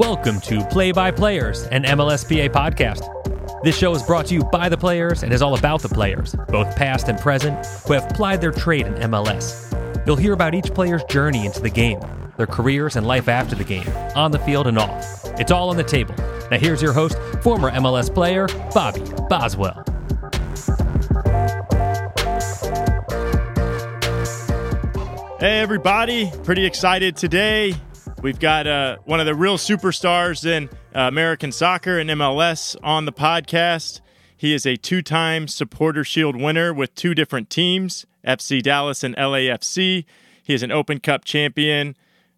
Welcome to Play by Players, an MLSPA podcast. This show is brought to you by the players and is all about the players, both past and present, who have plied their trade in MLS. You'll hear about each player's journey into the game, their careers and life after the game, on the field and off. It's all on the table. Now, here's your host, former MLS player, Bobby Boswell. Hey, everybody. Pretty excited today. We've got uh, one of the real superstars in uh, American soccer and MLS on the podcast. He is a two time Supporter Shield winner with two different teams, FC Dallas and LAFC. He is an Open Cup champion.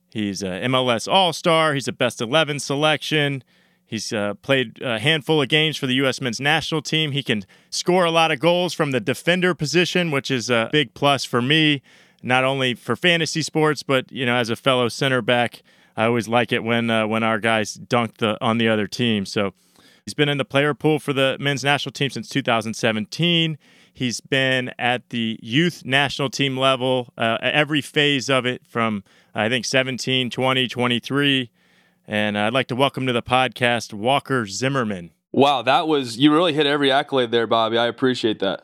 He's a MLS All Star. He's a best 11 selection. He's uh, played a handful of games for the U.S. men's national team. He can score a lot of goals from the defender position, which is a big plus for me not only for fantasy sports, but you know, as a fellow center back, I always like it when uh, when our guys dunk the on the other team. So he's been in the player pool for the men's national team since 2017. He's been at the youth national team level, uh, every phase of it from I think 17, 20, 23. And I'd like to welcome to the podcast Walker Zimmerman. Wow, that was you really hit every accolade there, Bobby. I appreciate that.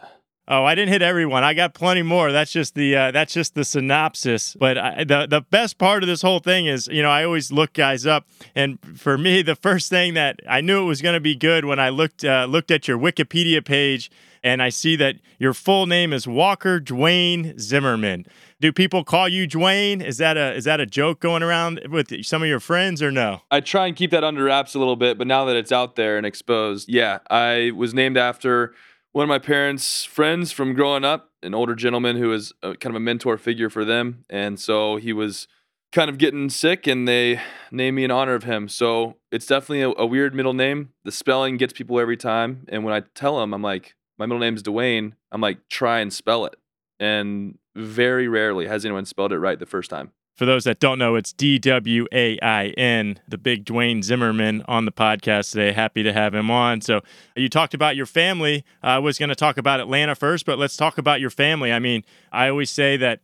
Oh, I didn't hit everyone. I got plenty more. That's just the uh, that's just the synopsis. But I, the the best part of this whole thing is, you know, I always look guys up, and for me, the first thing that I knew it was going to be good when I looked uh, looked at your Wikipedia page, and I see that your full name is Walker Dwayne Zimmerman. Do people call you Dwayne? Is that a is that a joke going around with some of your friends or no? I try and keep that under wraps a little bit, but now that it's out there and exposed, yeah, I was named after one of my parents' friends from growing up, an older gentleman who was a, kind of a mentor figure for them. And so he was kind of getting sick and they named me in honor of him. So it's definitely a, a, weird middle name. The spelling gets people every time. And when I tell them, I'm like, my middle name is Dwayne, I'm like, try and spell it. And very rarely has anyone spelled it right the first time. For those that don't know, it's D W A I N, the big Dwayne Zimmerman on the podcast today. Happy to have him on. So, you talked about your family. I was going to talk about Atlanta first, but let's talk about your family. I mean, I always say that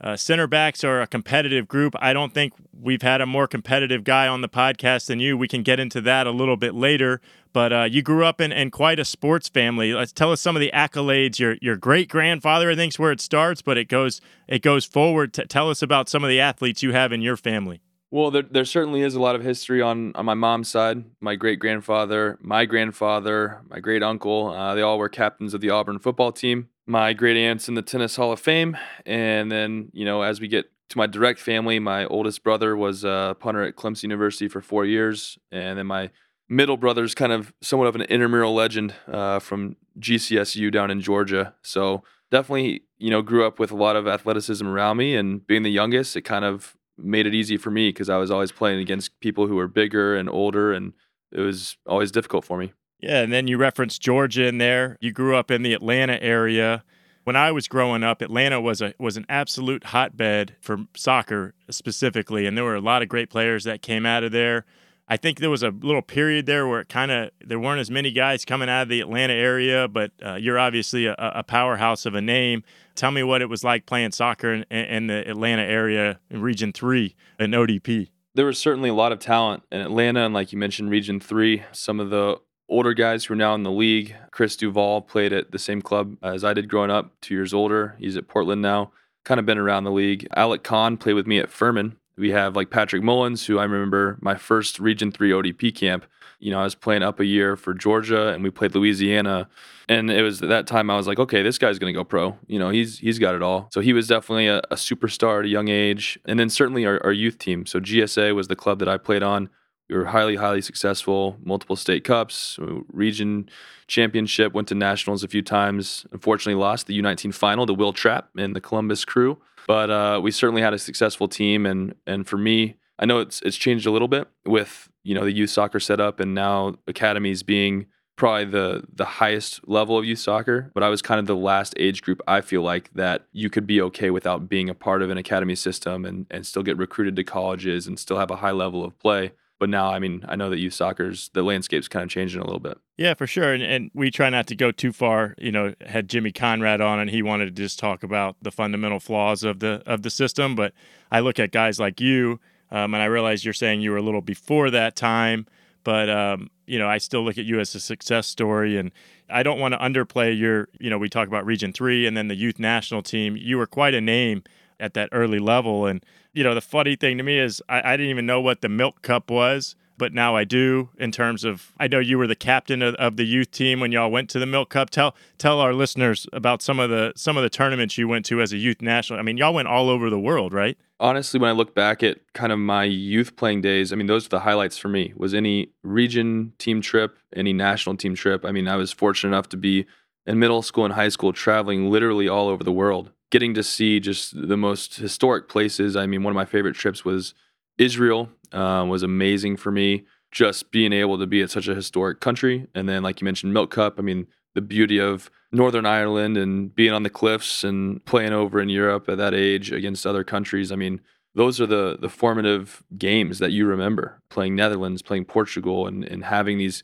uh, center backs are a competitive group. I don't think we've had a more competitive guy on the podcast than you. We can get into that a little bit later. But uh, you grew up in, in quite a sports family. Let's tell us some of the accolades. Your your great grandfather, I think, is where it starts, but it goes it goes forward. Tell us about some of the athletes you have in your family. Well, there, there certainly is a lot of history on, on my mom's side. My great grandfather, my grandfather, my great uncle, uh, they all were captains of the Auburn football team my great aunts in the Tennis Hall of Fame. And then, you know, as we get to my direct family, my oldest brother was a punter at Clemson University for four years. And then my middle brother's kind of somewhat of an intramural legend uh, from GCSU down in Georgia. So definitely, you know, grew up with a lot of athleticism around me. And being the youngest, it kind of made it easy for me because I was always playing against people who were bigger and older. And it was always difficult for me. Yeah, and then you referenced Georgia in there. You grew up in the Atlanta area. When I was growing up, Atlanta was a was an absolute hotbed for soccer specifically, and there were a lot of great players that came out of there. I think there was a little period there where it kind of there weren't as many guys coming out of the Atlanta area, but uh, you're obviously a, a, powerhouse of a name. Tell me what it was like playing soccer in, in the Atlanta area in Region Three in ODP. There was certainly a lot of talent in Atlanta, and like you mentioned, Region Three. Some of the older guys who are now in the league. Chris Duvall played at the same club as I did growing up, two years older. He's at Portland now. Kind of been around the league. Alec Kann played with me at Furman. We have like Patrick Mullins, who I remember my first Region 3 ODP camp. You know, I was playing up a year for Georgia and we played Louisiana. And it was at that time I was like, okay, this guy's gonna go pro. You know, he's he's got it all. So he was definitely a, a superstar at a young age. And then certainly our, our youth team. So GSA was the club that I played on we were highly, highly successful. Multiple state cups, region championship. Went to nationals a few times. Unfortunately, lost the U19 final to Wil Trapp and the Columbus Crew. But uh, we certainly had a successful team, and and for me, I know it's it's changed a little bit with you know the youth soccer setup and now academies being probably the the highest level of youth soccer, but I was kind of the last age group I feel like that you could be okay without being a part of an academy system and and still get recruited to colleges and still have a high level of play. But now, I mean, I know that youth soccer's the landscape's kind of changing a little bit. Yeah, for sure. And, and we try not to go too far. You know, had Jimmy Conrad on, and he wanted to just talk about the fundamental flaws of the of the system. But I look at guys like you, Um, and I realize you're saying you were a little before that time, but um, you know, I still look at you as a success story. And I don't want to underplay your, you know, we talk about Region Three and then the youth national team. You were quite a name at that early level. And you know, the funny thing to me is I, I didn't even know what the Milk Cup was but now I do in terms of I know you were the captain of, of, the youth team when y'all went to the Milk Cup. Tell tell our listeners about some of the some of the tournaments you went to as a youth national. I mean, y'all went all over the world, right? Honestly, when I look back at kind of my youth playing days, I mean, those are the highlights for me. Was any region team trip, any national team trip. I mean, I was fortunate enough to be in middle school and high school traveling literally all over the world, getting to see just the most historic places. I mean, one of my favorite trips was Israel uh, was amazing for me. Just being able to be at such a historic country, and then like you mentioned, Milk Cup. I mean, the beauty of Northern Ireland and being on the cliffs and playing over in Europe at that age against other countries. I mean, those are the the formative games that you remember. Playing Netherlands, playing Portugal, and and having these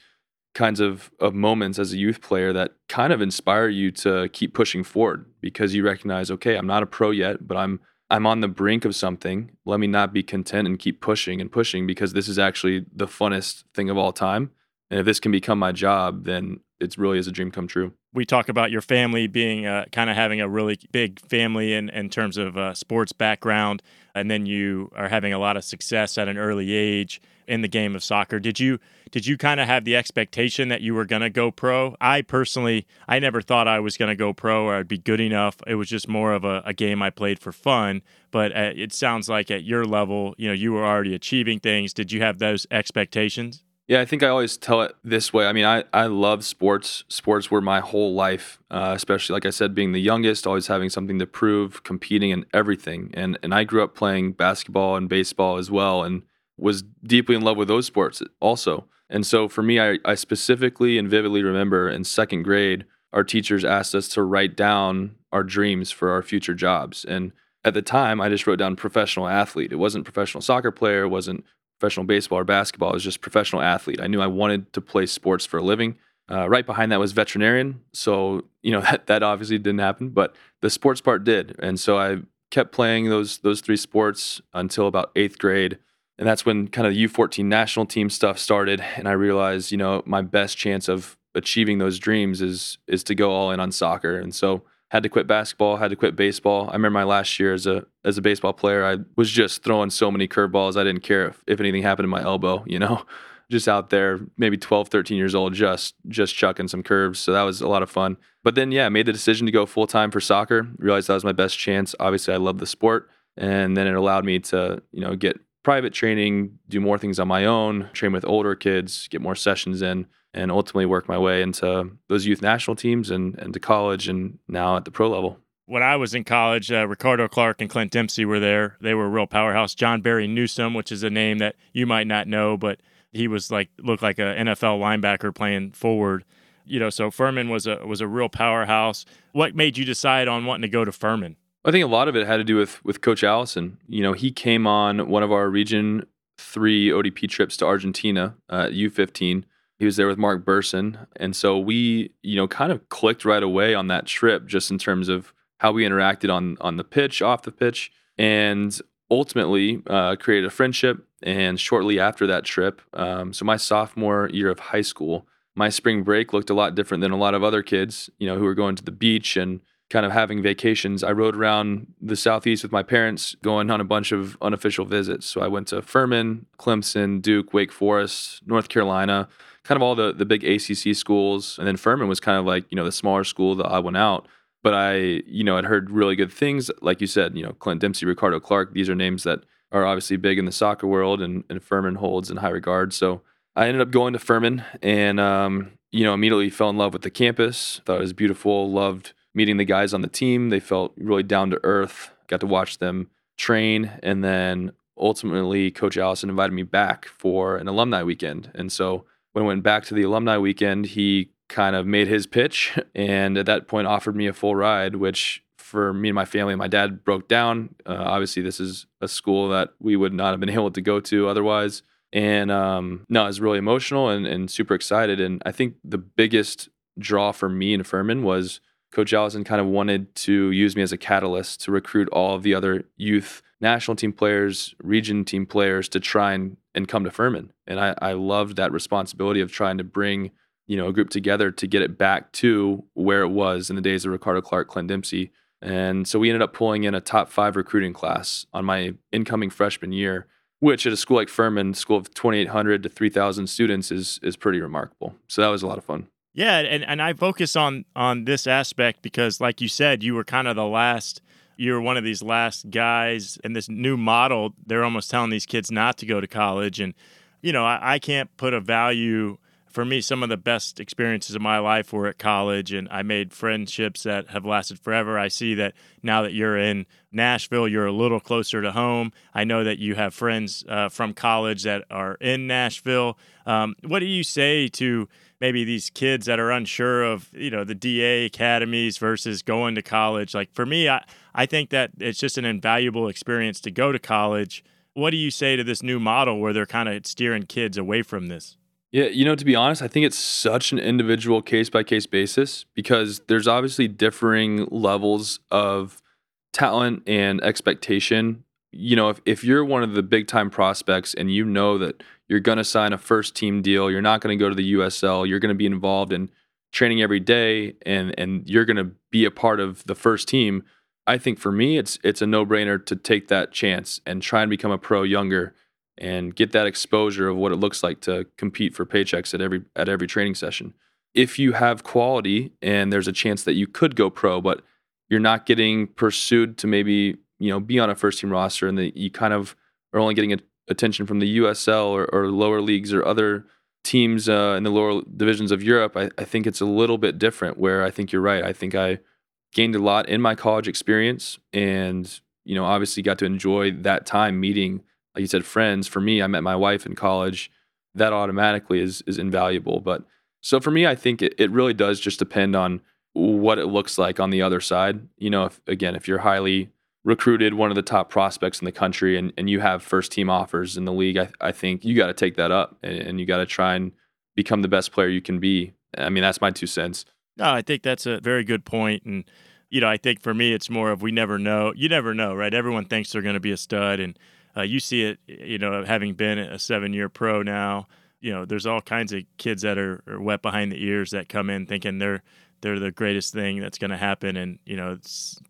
kinds of, of moments as a youth player that kind of inspire you to keep pushing forward because you recognize, okay, I'm not a pro yet, but I'm I'm on the brink of something. Let me not be content and keep pushing and pushing because this is actually the funnest thing of all time. And if this can become my job, then it really is a dream come true. We talk about your family being uh, kind of having a really big family in, in terms of uh, sports background, and then you are having a lot of success at an early age in the game of soccer. Did you did you kind of have the expectation that you were going to go pro? I personally, I never thought I was going to go pro or I'd be good enough. It was just more of a, a game I played for fun. But uh, it sounds like at your level, you know, you were already achieving things. Did you have those expectations? Yeah, I think I always tell it this way. I mean, I, I love sports. Sports were my whole life, uh, especially, like I said, being the youngest, always having something to prove, competing in everything. And, and I grew up playing basketball and baseball as well and was deeply in love with those sports also. And so for me, I, I specifically and vividly remember in second grade, our teachers asked us to write down our dreams for our future jobs. And at the time, I just wrote down professional athlete. It wasn't professional soccer player, it wasn't professional baseball or basketball. It was just professional athlete. I knew I wanted to play sports for a living. Uh, right behind that was veterinarian. So you know that that obviously didn't happen, but the sports part did. And so I kept playing those those three sports until about eighth grade, and that's when kind of the U14 national team stuff started. And I realized, you know, my best chance of achieving those dreams is is to go all in on soccer. And so had to quit basketball, had to quit baseball. I remember my last year as a as a baseball player, I was just throwing so many curveballs. I didn't care if, if anything happened to my elbow, you know. Just out there, maybe 12, 13 years old, just just chucking some curves. So that was a lot of fun. But then yeah, made the decision to go full time for soccer. Realized that was my best chance. Obviously, I love the sport. And then it allowed me to, you know, get private training, do more things on my own, train with older kids, get more sessions in and ultimately work my way into those youth national teams and, and to college and now at the pro level. When I was in college, uh, Ricardo Clark and Clint Dempsey were there. They were a real powerhouse. John Barry Nusum, which is a name that you might not know, but he was like looked like an NFL linebacker playing forward. You know, so Furman was a was a real powerhouse. What made you decide on wanting to go to Furman? I think a lot of it had to do with with Coach Allison. You know, he came on one of our Region Three ODP trips to Argentina at U15 he was there with Mark Berson. And so we, you know, kind of clicked right away on that trip just in terms of how we interacted on on the pitch, off the pitch, and ultimately uh, created a friendship. And shortly after that trip, um, so my sophomore year of high school, my spring break looked a lot different than a lot of other kids, you know, who were going to the beach and kind of having vacations. I rode around the southeast with my parents, going on a bunch of unofficial visits. So I went to Furman, Clemson, Duke, Wake Forest, North Carolina kind of all the the big ACC schools, and then Furman was kind of like you know the smaller school that I went out. But I you know had heard really good things, like you said, you know Clint Dempsey, Ricardo Clark. These are names that are obviously big in the soccer world, and, and Furman holds in high regard. So I ended up going to Furman, and um, you know immediately fell in love with the campus. Thought it was beautiful. Loved meeting the guys on the team. They felt really down to earth. Got to watch them train, and then ultimately, Coach Allison invited me back for an alumni weekend, and so when I went back to the alumni weekend, he kind of made his pitch and at that point offered me a full ride, which for me and my family, and my dad broke down. Uh, obviously, this is a school that we would not have been able to go to otherwise. And um, no, I was really emotional and, and super excited. And I think the biggest draw for me and Furman was Coach Allison kind of wanted to use me as a catalyst to recruit all of the other youth national team players, region team players to try and, and come to Furman. And I, I loved that responsibility of trying to bring, you know, a group together to get it back to where it was in the days of Ricardo Clark, Clint Dempsey. And so we ended up pulling in a top five recruiting class on my incoming freshman year, which at a school like Furman, school of 2,800 to 3,000 students, is is pretty remarkable. So that was a lot of fun. Yeah, and, and I focus on on this aspect because, like you said, you were kind of the last you're one of these last guys in this new model. They're almost telling these kids not to go to college. And, you know, I, I, can't put a value. For me, some of the best experiences of my life were at college, and I made friendships that have lasted forever. I see that now that you're in Nashville, you're a little closer to home. I know that you have friends uh, from college that are in Nashville. Um, what do you say to maybe these kids that are unsure of you know the DA academies versus going to college. Like for me, I I think that it's just an invaluable experience to go to college. What do you say to this new model where they're kind of steering kids away from this? Yeah, you know, to be honest, I think it's such an individual case by case basis because there's obviously differing levels of talent and expectation. You know, if, if you're one of the big time prospects and you know that you're going to sign a first team deal. You're not going to go to the USL. You're going to be involved in training every day, and and you're going to be a part of the first team. I think for me, it's it's a no brainer to take that chance and try and become a pro younger and get that exposure of what it looks like to compete for paychecks at every at every training session. If you have quality and there's a chance that you could go pro, but you're not getting pursued to maybe you know be on a first team roster and that you kind of are only getting a attention from the USL or, or lower leagues or other teams uh, in the lower divisions of Europe, I, I, think it's a little bit different. Where I think you're right. I think I gained a lot in my college experience, and you know, obviously got to enjoy that time meeting, like you said, friends. For me, I met my wife in college. That automatically is is invaluable. But so for me, I think it, it really does just depend on what it looks like on the other side. You know, if, again, if you're highly recruited one of the top prospects in the country and, and you have first team offers in the league, I, I think you got to take that up and, and you got to try and become the best player you can be. I mean, that's my two cents. No, I think that's a very good point. And, you know, I think for me, it's more of we never know. You never know, right? Everyone thinks they're going to be a stud. And uh, you see it, you know, having been a seven year pro now, you know, there's all kinds of kids that are, are wet behind the ears that come in thinking they're they're the greatest thing that's going to happen and you know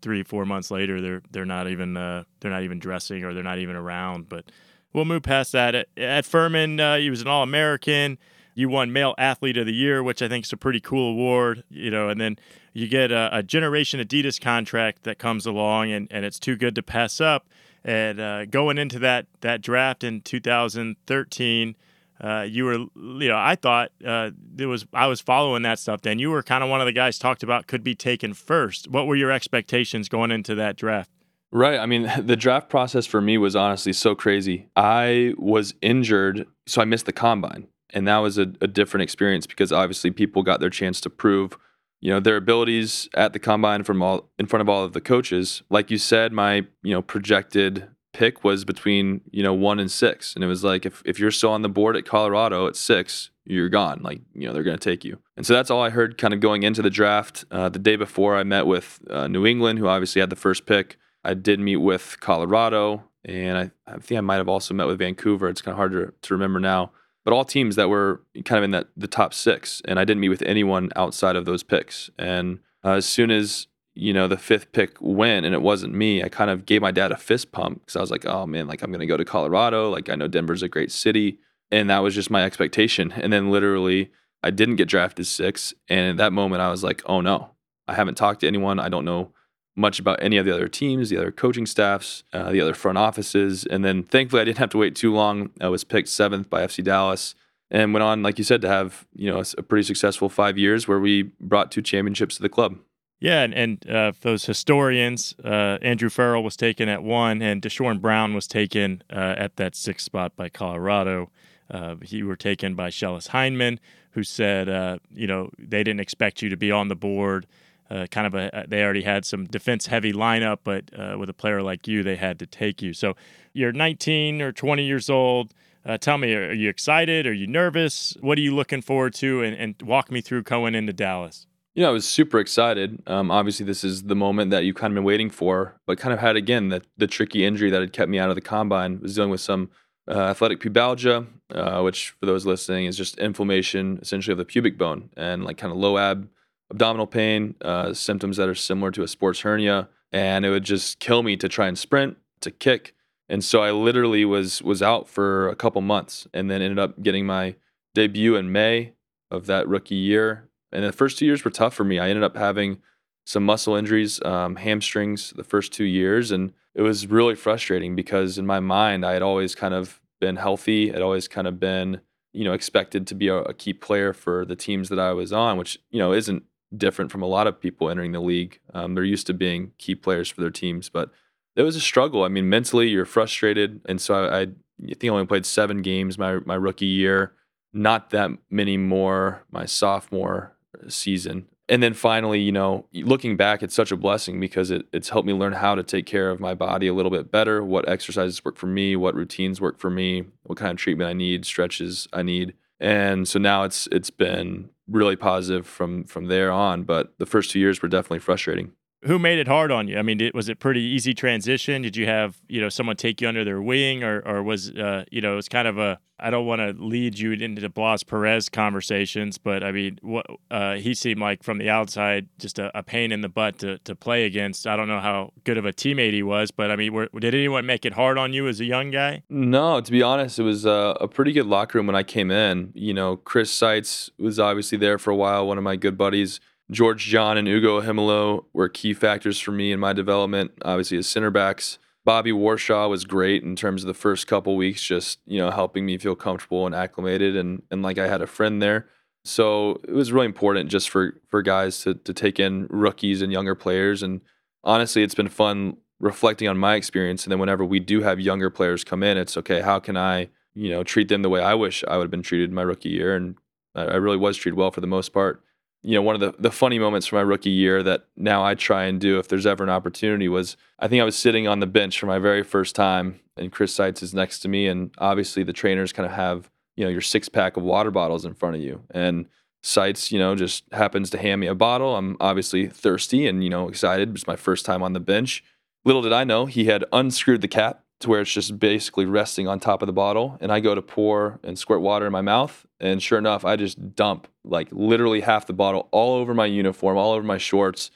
three four months later they're they're not even uh, they're not even dressing or they're not even around but we'll move past that. At, at furman uh, he was an all-american. You won male athlete of the year which i think is a pretty cool award you know and then you get a, a generation adidas contract that comes along and, and it's too good to pass up. And uh, going into that that draft in 2013 uh, you were, you know, I thought uh, it was I was following that stuff. Then you were kind of one of the guys talked about could be taken first. What were your expectations going into that draft? Right. I mean, the draft process for me was honestly so crazy. I was injured, so I missed the combine, and that was a, a different experience because obviously people got their chance to prove, you know, their abilities at the combine from all in front of all of the coaches. Like you said, my you know projected pick was between you know one and six, and it was like if if you're still on the board at Colorado at six, you're gone. Like you know they're going to take you. And so that's all I heard kind of going into the draft. Uh, the day before, I met with uh, New England, who obviously had the first pick. I did meet with Colorado, and I, I think I might have also met with Vancouver. It's kind of hard to, to remember now. But all teams that were kind of in that the top six, and I didn't meet with anyone outside of those picks. And uh, as soon as you know, the fifth pick went and it wasn't me, I kind of gave my dad a fist pump because I was like, oh man, like I'm going to go to Colorado. Like I know Denver's a great city. And that was just my expectation. And then literally, I didn't get drafted six. And at that moment, I was like, oh no, I haven't talked to anyone. I don't know much about any of the other teams, the other coaching staffs, uh, the other front offices. And then thankfully, I didn't have to wait too long. I was picked seventh by FC Dallas and went on, like you said, to have you know a pretty successful five years where we brought two championships to the club. Yeah, and, and uh, those historians, uh, Andrew Farrell was taken at one, and Deshorn Brown was taken uh, at that sixth spot by Colorado. Uh, he were taken by Schellas Hyndman, who said, uh, you know, they didn't expect you to be on the board. Uh, kind of a, they already had some defense heavy lineup, but with a player like you, they had to take you. So you're 19 or 20 years old. tell me, are you excited? Are you nervous? What are you looking forward to? And, and walk me through going into Dallas. You know, I was super excited. Um, obviously, this is the moment that you've kind of been waiting for, but kind of had again the, the tricky injury that had kept me out of the combine. Was dealing with some uh, athletic pubalgia, uh, which for those listening is just inflammation essentially of the pubic bone and like kind of low ab abdominal pain, uh, symptoms that are similar to a sports hernia, and it would just kill me to try and sprint, to kick, and so I literally was was out for a couple months, and then ended up getting my debut in May of that rookie year and the first two years were tough for me. I ended up having some muscle injuries, um, hamstrings, the first two years, and it was really frustrating because in my mind I had always kind of been healthy. I'd always kind of been, you know, expected to be a, a key player for the teams that I was on, which you know isn't different from a lot of people entering the league. Um, they're used to being key players for their teams, but it was a struggle. I mean, mentally you're frustrated, and so I, I think I only played seven games my my rookie year. Not that many more my sophomore season. And then finally, you know, looking back, it's such a blessing because it, it's helped me learn how to take care of my body a little bit better, what exercises work for me, what routines work for me, what kind of treatment I need, stretches I need. And so now it's it's been really positive from from there on, but the first 2 years were definitely frustrating who made it hard on you? I mean, did, was it pretty easy transition? Did you have you know someone take you under their wing, or or was uh, you know it's kind of a I don't want to lead you into the Blas Perez conversations, but I mean, what uh, he seemed like from the outside just a, a, pain in the butt to to play against. I don't know how good of a teammate he was, but I mean, were, did anyone make it hard on you as a young guy? No, to be honest, it was a, a pretty good locker room when I came in. You know, Chris Seitz was obviously there for a while, one of my good buddies. George John and Ugo Ihemelu were key factors for me in my development, obviously as center backs. Bobby Warshaw was great in terms of the first couple weeks, just you know helping me feel comfortable and acclimated, and and like I had a friend there. So it was really important just for for guys to to take in rookies and younger players. And honestly, it's been fun reflecting on my experience. And then whenever we do have younger players come in, it's okay. How can I you know treat them the way I wish I would have been treated in my rookie year? And I, I really was treated well for the most part you know, one of the, the funny moments from my rookie year that now I try and do if there's ever an opportunity was I think I was sitting on the bench for my very first time and Chris Seitz is next to me. And obviously the trainers kind of have, you know, your six pack of water bottles in front of you. And Seitz, you know, just happens to hand me a bottle. I'm obviously thirsty and, you know, excited. It's my first time on the bench. Little did I know he had unscrewed the cap to where it's just basically resting on top of the bottle. And I go to pour and squirt water in my mouth. And sure enough, I just dump like literally half the bottle all over my uniform, all over my shorts.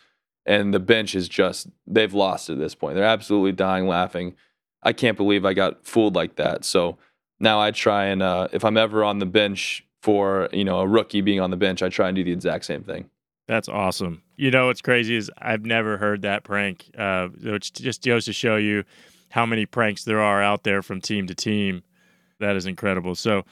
And the bench is just, they've lost at this point. They're absolutely dying laughing. I can't believe I got fooled like that. So now I try and, uh, if I'm ever on the bench for, you know, a rookie being on the bench, I try and do the exact same thing. That's awesome. You know what's crazy is I've never heard that prank, uh, which just goes to show you how many pranks there are out there from team to team. That is incredible. So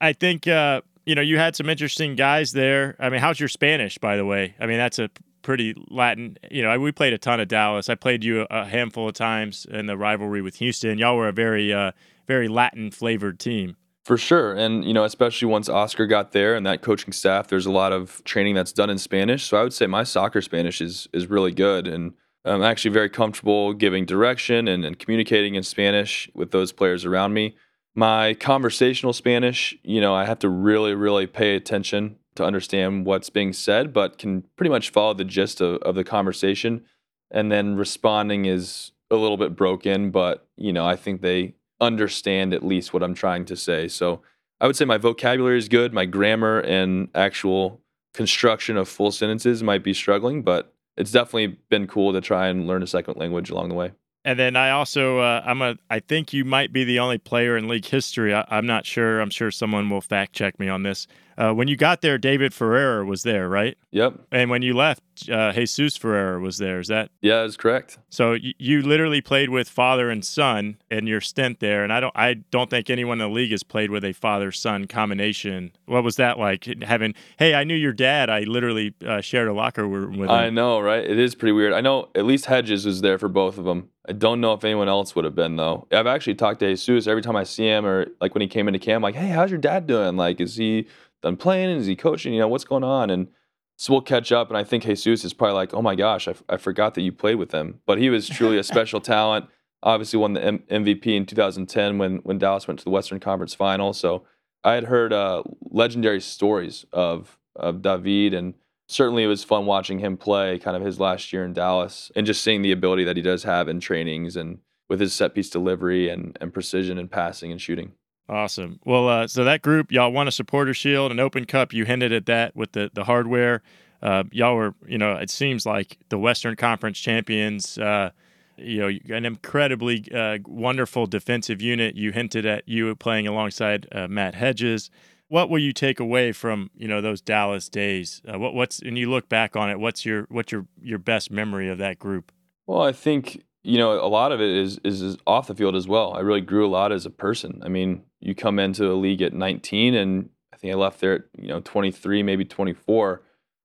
I think, uh, you know, you had some interesting guys there. I mean, how's your Spanish, by the way? I mean, that's a pretty Latin. You know, we played a ton of Dallas. I played you a handful of times in the rivalry with Houston. Y'all were a very, uh, very Latin flavored team. For sure. And, you know, especially once Oscar got there and that coaching staff, there's a lot of training that's done in Spanish. So I would say my soccer Spanish is is really good. And I'm actually very comfortable giving direction and, and communicating in Spanish with those players around me. My conversational Spanish, you know, I have to really, really pay attention to understand what's being said, but can pretty much follow the gist of, of the conversation. And then responding is a little bit broken, but, you know, I think they understand at least what I'm trying to say. So I would say my vocabulary is good. My grammar and actual construction of full sentences might be struggling, but it's definitely been cool to try and learn a second language along the way. And then I also uh, I'm a I think you might be the only player in league history. I, am not sure. I'm sure someone will fact check me on this. Uh, when you got there, David Ferreira was there, right? Yep. And when you left, uh, Jesus Ferreira was there. Is that? Yeah, that's correct. So y- you literally played with father and son in your stint there, and I don't I don't think anyone in the league has played with a father son combination. What was that like? Having hey, I knew your dad. I literally uh, shared a locker room with him. I know, right? It is pretty weird. I know at least Hedges was there for both of them. I don't know if anyone else would have been though. I've actually talked to Jesus every time I see him, or like when he came into camp. Like, hey, how's your dad doing? Like, is he done playing? Is he coaching? You know, what's going on? And so we'll catch up. And I think Jesus is probably like, oh my gosh, I, f- I forgot that you played with him. But he was truly a special talent. Obviously, won the M- MVP in 2010 when when Dallas went to the Western Conference Final. So I had heard uh, legendary stories of of David and certainly it was fun watching him play kind of his last year in Dallas and just seeing the ability that he does have in trainings and with his set piece delivery and, and precision and passing and shooting. Awesome. Well, uh, so that group, y'all won a supporter shield, an open cup. You hinted at that with the, the hardware. Uh, y'all were, you know, it seems like the Western Conference champions. Uh, you know, an incredibly uh, wonderful defensive unit. You hinted at you playing alongside uh, Matt Hedges. What will you take away from you know those Dallas days? Uh, what, what's and you look back on it. What's your what's your your best memory of that group? Well, I think you know a lot of it is, is is off the field as well. I really grew a lot as a person. I mean, you come into a league at 19, and I think I left there at you know 23, maybe 24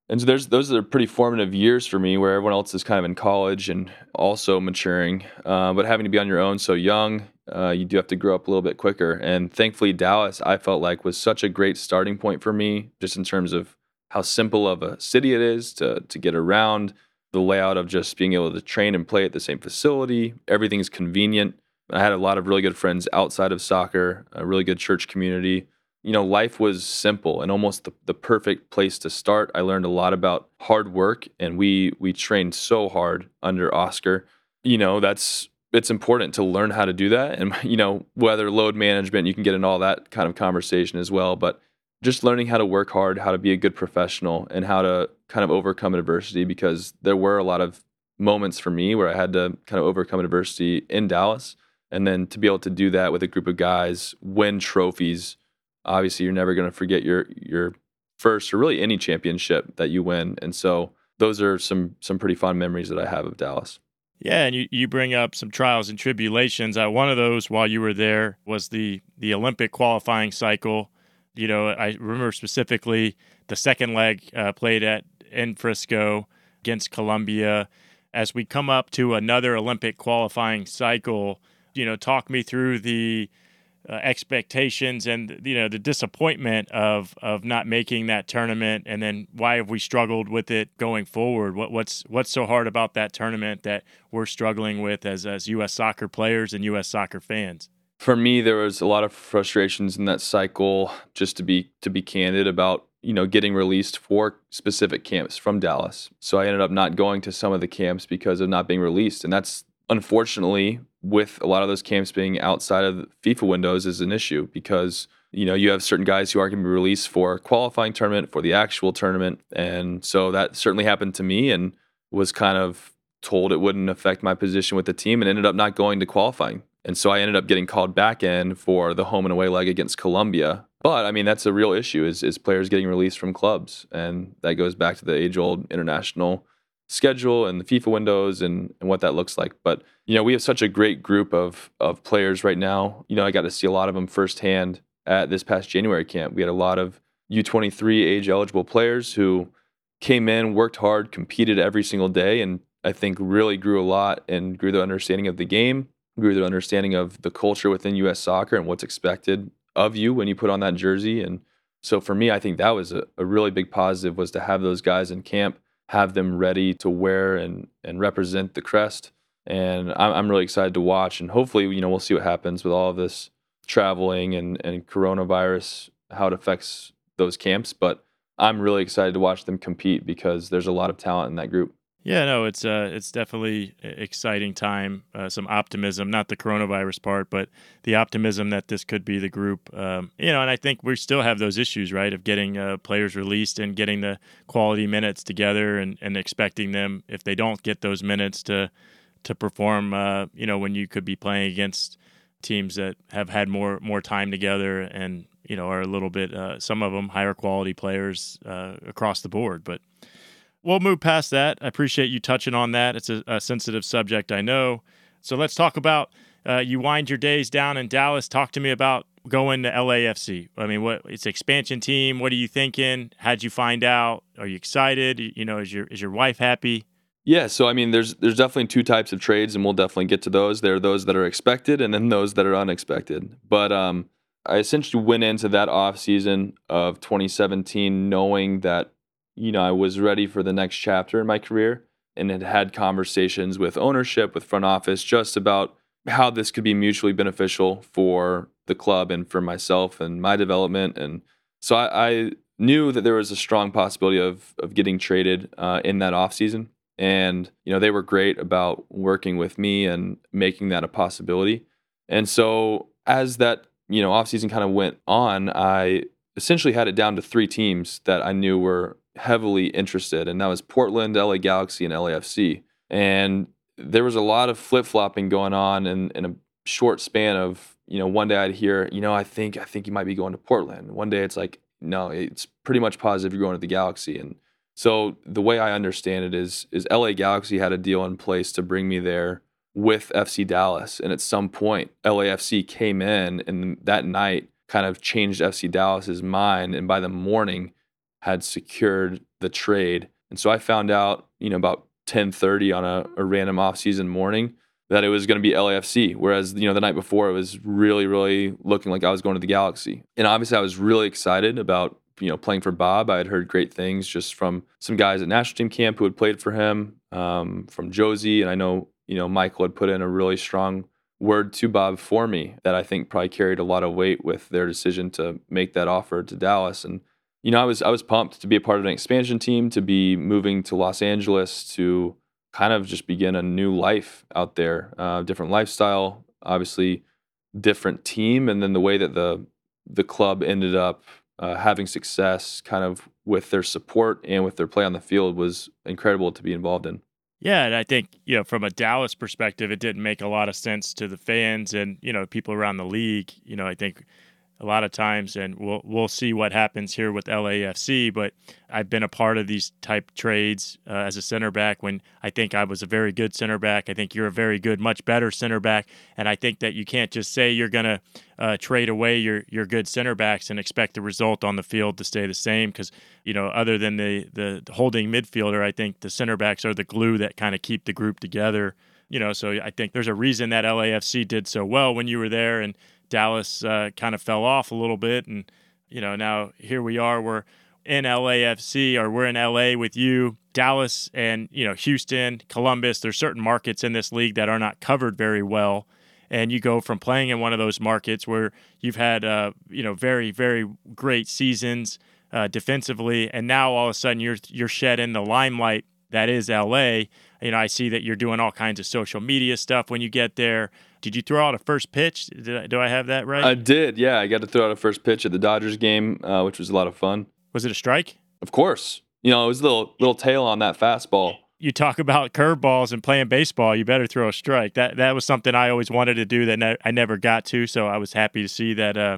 and so there's those are pretty formative years for me where everyone else is kind of in college and also maturing uh, but having to be on your own so young uh, you do have to grow up a little bit quicker and thankfully dallas i felt like was such a great starting point for me just in terms of how simple of a city it is to, to get around the layout of just being able to train and play at the same facility everything's convenient i had a lot of really good friends outside of soccer a really good church community you know, life was simple and almost the, the perfect place to start. I learned a lot about hard work and we we trained so hard under Oscar. You know, that's it's important to learn how to do that. And, you know, whether load management, you can get in all that kind of conversation as well. But just learning how to work hard, how to be a good professional, and how to kind of overcome adversity because there were a lot of moments for me where I had to kind of overcome adversity in Dallas. And then to be able to do that with a group of guys, win trophies, obviously you're never going to forget your your first or really any championship that you win. And so those are some some pretty fun memories that I have of Dallas. Yeah, and you, you bring up some trials and tribulations. Uh, one of those while you were there was the the Olympic qualifying cycle. You know, I remember specifically the second leg uh, played at in Frisco against Colombia. As we come up to another Olympic qualifying cycle, you know, talk me through the uh, expectations and you know the disappointment of of not making that tournament and then why have we struggled with it going forward what what's what's so hard about that tournament that we're struggling with as as US soccer players and US soccer fans for me there was a lot of frustrations in that cycle just to be to be candid about you know getting released for specific camps from Dallas. So I ended up not going to some of the camps because of not being released. And that's unfortunately, with a lot of those camps being outside of FIFA windows, is an issue because you know you have certain guys who are going to be released for qualifying tournament for the actual tournament, and so that certainly happened to me, and was kind of told it wouldn't affect my position with the team, and ended up not going to qualifying. And so I ended up getting called back in for the home and away leg against Colombia. But I mean, that's a real issue is, is players getting released from clubs. And that goes back to the age old international schedule and the FIFA windows and, and what that looks like. But you know, we have such a great group of of players right now. You know, I got to see a lot of them firsthand at this past January camp. We had a lot of U23 age eligible players who came in, worked hard, competed every single day, and I think really grew a lot and grew their understanding of the game, grew their understanding of the culture within U.S. soccer and what's expected of you when you put on that jersey. And so for me, I think that was a, a really big positive was to have those guys in camp have them ready to wear and and represent the crest. And I'm, I'm really excited to watch. And hopefully, you know, we'll see what happens with all of this traveling and and coronavirus, how it affects those camps. But I'm really excited to watch them compete because there's a lot of talent in that group. Yeah, no, it's uh, it's definitely exciting time. Uh, some optimism, not the coronavirus part, but the optimism that this could be the group. Um, you know, and I think we still have those issues, right, of getting uh, players released and getting the quality minutes together, and, and expecting them if they don't get those minutes to to perform. Uh, you know, when you could be playing against teams that have had more more time together and you know are a little bit uh, some of them higher quality players uh, across the board, but we'll move past that. I appreciate you touching on that. It's a, a sensitive subject, I know. So let's talk about uh, you wind your days down in Dallas. Talk to me about going to LAFC. I mean, what it's expansion team. What are you thinking? How'd you find out? Are you excited? You know, is your is your wife happy? Yeah, so I mean, there's there's definitely two types of trades, and we'll definitely get to those. There are those that are expected, and then those that are unexpected. But um, I essentially went into that off season of 2017 knowing that you know, I was ready for the next chapter in my career and had had conversations with ownership, with front office, just about how this could be mutually beneficial for the club and for myself and my development. And so I, I knew that there was a strong possibility of of getting traded uh, in that offseason. And, you know, they were great about working with me and making that a possibility. And so as that, you know, offseason kind of went on, I essentially had it down to three teams that I knew were heavily interested, and that was Portland, LA Galaxy, and LAFC. And there was a lot of flip flopping going on in, in a short span of, you know, one day I'd hear, you know, I think I think you might be going to Portland. One day it's like, no, it's pretty much positive you're going to the Galaxy. And so the way I understand it is is LA Galaxy had a deal in place to bring me there with FC Dallas. And at some point, LAFC came in and that night kind of changed FC Dallas's mind. And by the morning, had secured the trade. And so I found out, you know, about 10:30 on a, a random off-season morning that it was going to be LAFC. Whereas, you know, the night before it was really, really looking like I was going to the Galaxy. And obviously I was really excited about, you know, playing for Bob. I had heard great things just from some guys at national team camp who had played for him, um, from Jozy. And I know, you know, Michael had put in a really strong word to Bob for me that I think probably carried a lot of weight with their decision to make that offer to Dallas. And you know, I was I was pumped to be a part of an expansion team, to be moving to Los Angeles, to kind of just begin a new life out there, uh, different lifestyle, obviously different team, and then the way that the the club ended up uh, having success, kind of with their support and with their play on the field, was incredible to be involved in. Yeah, and I think you know from a Dallas perspective, it didn't make a lot of sense to the fans and you know people around the league. You know, I think a lot of times, and we'll we'll see what happens here with LAFC. But I've been a part of these type trades uh, as a center back when I think I was a very good center back. I think you're a very good, much better center back, and I think that you can't just say you're going to uh, trade away your your good center backs and expect the result on the field to stay the same. Because you know, other than the the holding midfielder, I think the center backs are the glue that kind of keep the group together you know, so I think there's a reason that LAFC did so well when you were there, and Dallas uh, kind of fell off a little bit, and you know now here we are. We're in LAFC or we're in LA with you, Dallas, and you know Houston, Columbus. There's certain markets in this league that are not covered very well, and you go from playing in one of those markets where you've had uh, you know very very great seasons uh, defensively, and now all of a sudden you're you're shed in the limelight that is LA. You know I see that you're doing all kinds of social media stuff when you get there. Did you throw out a first pitch? Did I, do I have that right? I did. Yeah, I got to throw out a first pitch at the Dodgers game, uh, which was a lot of fun. Was it a strike? Of course. You know, it was a little little tail on that fastball. You talk about curveballs and playing baseball. You better throw a strike. That that was something I always wanted to do that ne- I never got to. So I was happy to see that. Uh,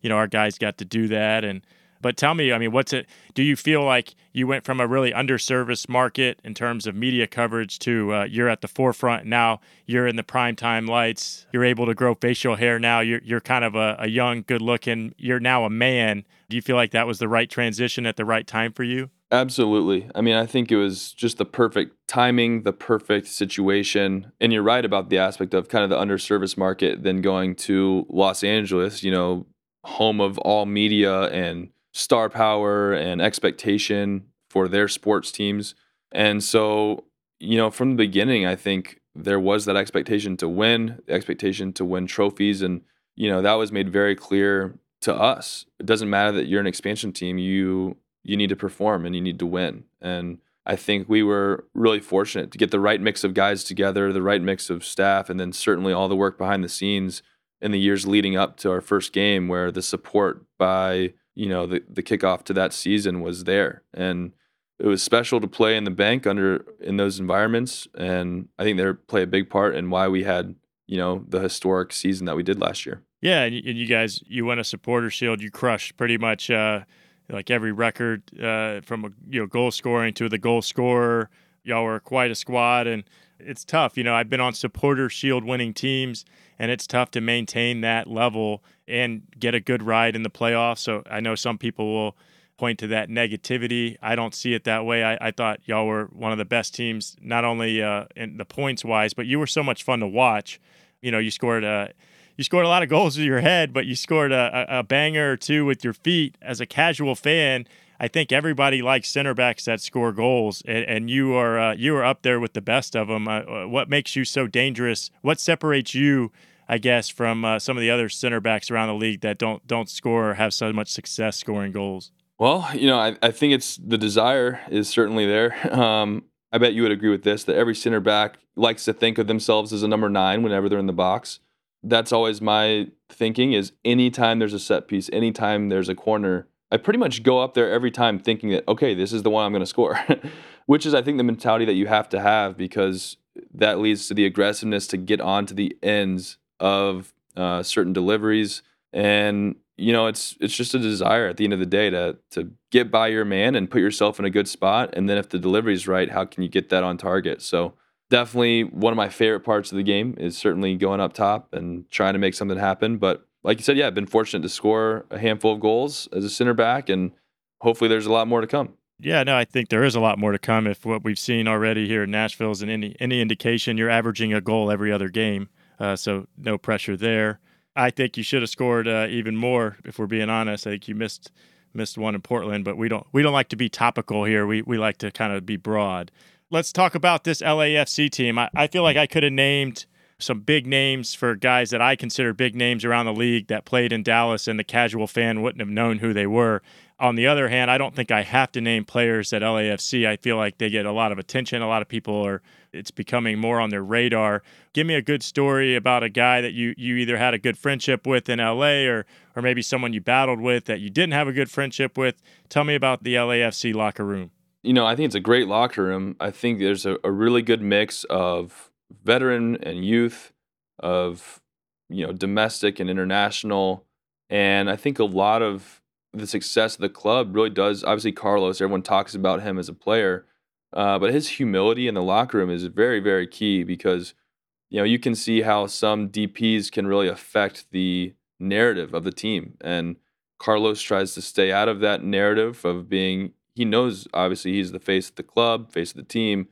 you know, our guys got to do that, and but tell me, I mean, what's it? Do you feel like you went from a really underserviced market in terms of media coverage to uh, you're at the forefront now? You're in the prime time lights. You're able to grow facial hair now. You're you're kind of a, a young, good looking. You're now a man. Do you feel like that was the right transition at the right time for you? Absolutely. I mean, I think it was just the perfect timing, the perfect situation. And you're right about the aspect of kind of the underserviced market, then going to Los Angeles, you know, home of all media and star power and expectation for their sports teams. And so, you know, from the beginning, I think there was that expectation to win, the expectation to win trophies. And, you know, that was made very clear to us. It doesn't matter that you're an expansion team, you you need to perform and you need to win. And I think we were really fortunate to get the right mix of guys together, the right mix of staff, and then certainly all the work behind the scenes in the years leading up to our first game where the support by you know the the kickoff to that season was there, and it was special to play in the Banc under in those environments, and I think they play a big part in why we had you know the historic season that we did last year. Yeah, and you guys you won a supporter shield. You crushed pretty much uh, like every record uh, from a you know goal scoring to the goal scorer. Y'all were quite a squad, and it's tough. You know, I've been on supporter shield winning teams, and it's tough to maintain that level and get a good ride in the playoffs. So I know some people will point to that negativity. I don't see it that way. I, I thought y'all were one of the best teams, not only uh, in the points wise, but you were so much fun to watch. You know, you scored a uh, you scored a lot of goals with your head, but you scored a, a banger or two with your feet. As a casual fan, I think everybody likes center backs that score goals, and, and you are uh, you are up there with the best of them. Uh, uh, what makes you so dangerous? What separates you, I guess, from uh, some of the other center backs around the league that don't don't score or have so much success scoring goals? Well, you know, I, I think it's the desire is certainly there. Um, I bet you would agree with this that every center back likes to think of themselves as a number nine whenever they're in the box. That's always my thinking is anytime there's a set piece, anytime there's a corner, I pretty much go up there every time thinking that, okay, this is the one I'm going to score, which is, I think, the mentality that you have to have because that leads to the aggressiveness to get onto the ends of uh, certain deliveries. And you know, it's it's just a desire at the end of the day to to get by your man and put yourself in a good spot. And then if the delivery is right, how can you get that on target? So definitely one of my favorite parts of the game is certainly going up top and trying to make something happen. But like you said, yeah, I've been fortunate to score a handful of goals as a center back, and hopefully there's a lot more to come. Yeah, no, I think there is a lot more to come. If what we've seen already here in Nashville is any any indication, you're averaging a goal every other game, uh, so no pressure there. I think you should have scored uh, even more. If we're being honest, I think you missed missed one in Portland, but we don't we don't like to be topical here. We we like to kind of be broad. Let's talk about this LAFC team. I, I feel like I could have named some big names for guys that I consider big names around the league that played in Dallas, and the casual fan wouldn't have known who they were. On the other hand, I don't think I have to name players at LAFC. I feel like they get a lot of attention. A lot of people are it's becoming more on their radar. Give me a good story about a guy that you you either had a good friendship with in LA or or maybe someone you battled with that you didn't have a good friendship with. Tell me about the LAFC locker room. You know, I think it's a great locker room. I think there's a, a really good mix of veteran and youth, of you know, domestic and international. And I think a lot of the success of the club really does obviously Carlos, everyone talks about him as a player uh, but his humility in the locker room is very, very key because you know you can see how some DPS can really affect the narrative of the team, and Carlos tries to stay out of that narrative of being. He knows obviously he's the face of the club, face of the team,